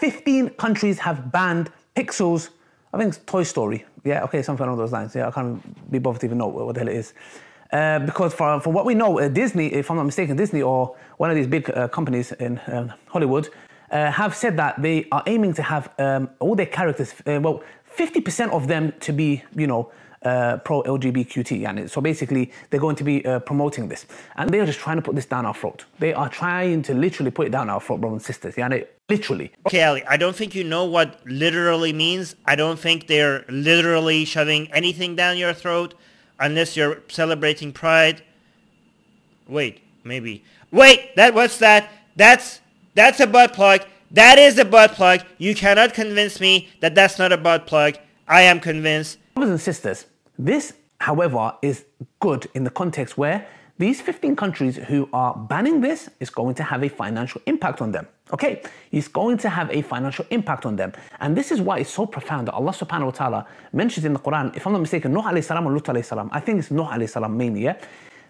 15 countries have banned Pixar's, I think it's Toy Story. Yeah, okay, something along those lines. Yeah, I can't be bothered to even know what the hell it is. Uh, because for, for what we know, uh, Disney, if I'm not mistaken, Disney or one of these big uh, companies in um, Hollywood uh, have said that they are aiming to have um, all their characters, uh, well, 50% of them to be, you know, uh, pro LGBTQT. And So basically, they're going to be uh, promoting this. And they are just trying to put this down our throat. They are trying to literally put it down our throat, brothers and sisters. Yani. Literally. Okay, Ali, I don't think you know what literally means. I don't think they're literally shoving anything down your throat unless you're celebrating Pride. Wait, maybe. Wait, that what's that? That's that's a butt plug. That is a butt plug. You cannot convince me that that's not a butt plug. I am convinced. Brothers and sisters, this, however, is good in the context where these 15 countries who are banning this is going to have a financial impact on them. Okay, it's going to have a financial impact on them. And this is why it's so profound that Allah subhanahu wa ta'ala mentions in the Quran, if I'm not mistaken, Nuh alayhi salam or Lut alayhi salam, I think it's Nuh alayhi salam mainly, yeah?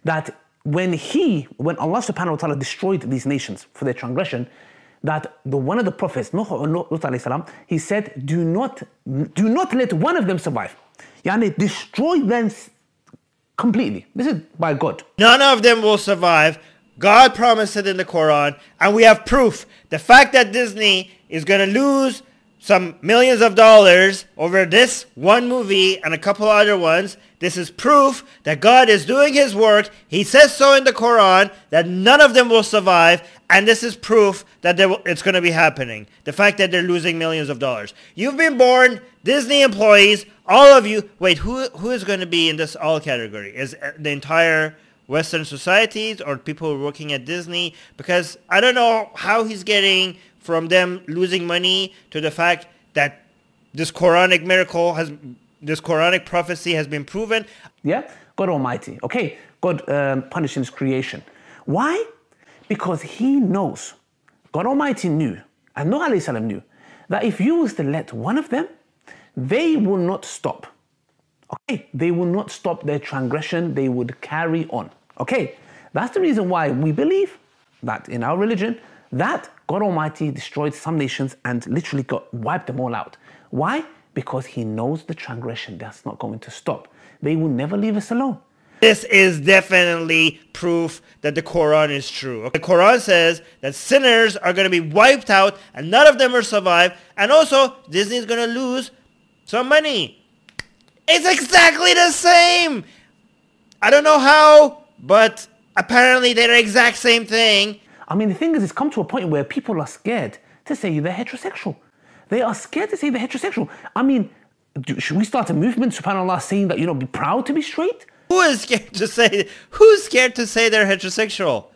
That when he, when Allah subhanahu wa ta'ala destroyed these nations for their transgression, that the one of the prophets, Nuh or Lut alayhi salam, he said, do not, do not let one of them survive. Yani destroy them completely. This is by God. None of them will survive. God promised it in the Quran, and we have proof. The fact that Disney is going to lose some millions of dollars over this one movie and a couple other ones, this is proof that God is doing his work. He says so in the Quran that none of them will survive, and this is proof that will, it's going to be happening. The fact that they're losing millions of dollars. You've been born, Disney employees, all of you. Wait, who who is going to be in this all category? Is uh, the entire Western societies or people working at Disney? Because I don't know how he's getting from them losing money to the fact that this Quranic miracle has, this Quranic prophecy has been proven. Yeah, God Almighty. Okay, God um, punishing His creation. Why? Because He knows, God Almighty knew, and Noah salam knew, that if you was to let one of them, they will not stop. Okay, they will not stop their transgression. They would carry on. Okay, that's the reason why we believe that in our religion that God Almighty destroyed some nations and literally got wiped them all out. Why? Because He knows the transgression that's not going to stop. They will never leave us alone. This is definitely proof that the Quran is true. The Quran says that sinners are going to be wiped out and none of them will survive. And also, Disney is going to lose some money. It's exactly the same. I don't know how, but apparently they're the exact same thing. I mean, the thing is, it's come to a point where people are scared to say they're heterosexual. They are scared to say they're heterosexual. I mean, should we start a movement, subhanAllah, saying that, you know, be proud to be straight? Who is scared to say, who's scared to say they're heterosexual?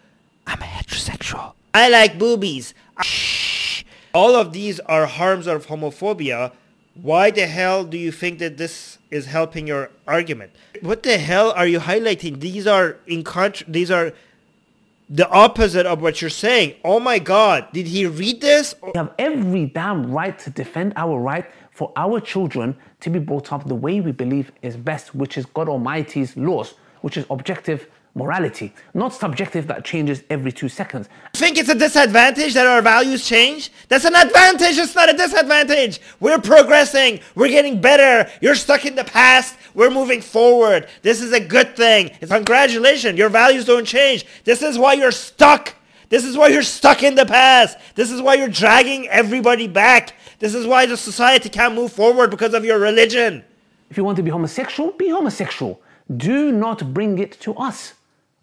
I'm a heterosexual. I like boobies. Shh. All of these are harms of homophobia. Why the hell do you think that this is helping your argument? What the hell are you highlighting? These are in contra- these are the opposite of what you're saying. Oh my God, did he read this? We have every damn right to defend our right for our children to be brought up the way we believe is best, which is God Almighty's laws, which is objective morality, not subjective that changes every two seconds. Think it's a disadvantage that our values change? That's an advantage, it's not a disadvantage. We're progressing, we're getting better. You're stuck in the past, we're moving forward. This is a good thing. Congratulations, your values don't change. This is why you're stuck. This is why you're stuck in the past. This is why you're dragging everybody back. This is why the society can't move forward because of your religion. If you want to be homosexual, be homosexual. Do not bring it to us.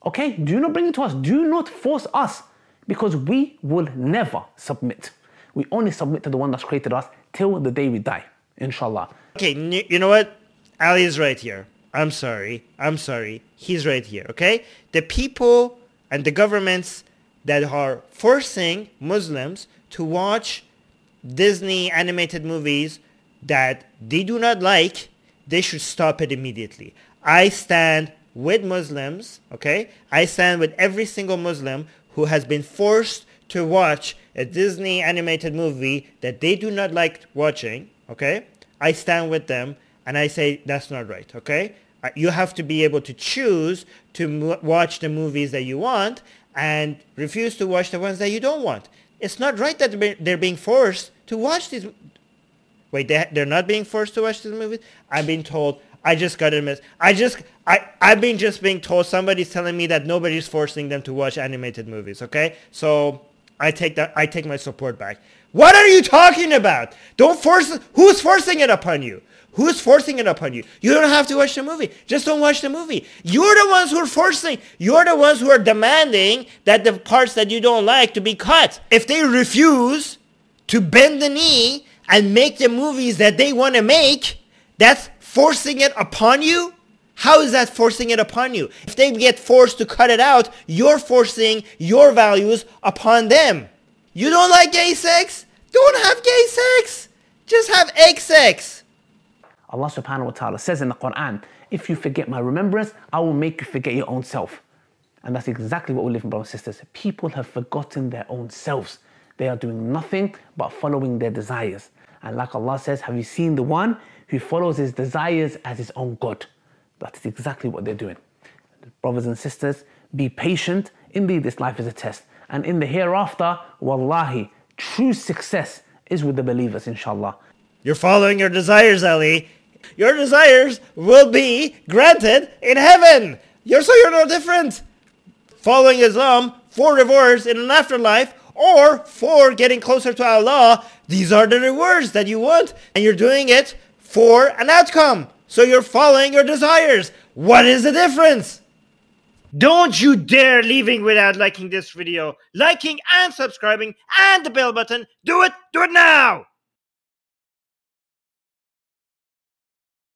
Okay? Do not bring it to us. Do not force us because we will never submit. We only submit to the one that's created us till the day we die, inshallah. Okay, you know what? Ali is right here. I'm sorry. I'm sorry. He's right here, okay? The people and the governments that are forcing Muslims to watch Disney animated movies that they do not like, they should stop it immediately. I stand with Muslims, okay? I stand with every single Muslim who has been forced to watch a Disney animated movie that they do not like watching, okay? I stand with them and I say that's not right, okay? Uh, you have to be able to choose to watch the movies that you want and refuse to watch the ones that you don't want. it's not right that they're being forced to watch these. Wait, they, they're not being forced to watch these movies? I've been told. I just got to miss. I just, I, I've been just being told somebody's telling me that nobody's forcing them to watch animated movies. Okay, so I take that. I take my support back. What are you talking about? Don't force. Who's forcing it upon you? Who's forcing it upon you? You don't have to watch the movie. Just don't watch the movie. You're the ones who are forcing. You're the ones who are demanding that the parts that you don't like to be cut. If they refuse to bend the knee and make the movies that they want to make, that's forcing it upon you. How is that forcing it upon you? If they get forced to cut it out, you're forcing your values upon them. You don't like gay sex? Don't have gay sex. Just have egg sex. Allah subhanahu wa ta'ala says in the Quran, if you forget my remembrance, I will make you forget your own self. And that's exactly what we live in, brothers and sisters. People have forgotten their own selves. They are doing nothing but following their desires. And like Allah says, have you seen the one who follows his desires as his own God? That's exactly what they're doing. Brothers and sisters, be patient. Indeed, this life is a test. And in the hereafter, wallahi, true success is with the believers, inshallah. You're following your desires, Ali your desires will be granted in heaven. You're so you're no different. Following Islam for divorce in an afterlife or for getting closer to Allah, these are the rewards that you want, and you're doing it for an outcome. So you're following your desires. What is the difference? Don't you dare leaving without liking this video. Liking and subscribing and the bell button. Do it. Do it now.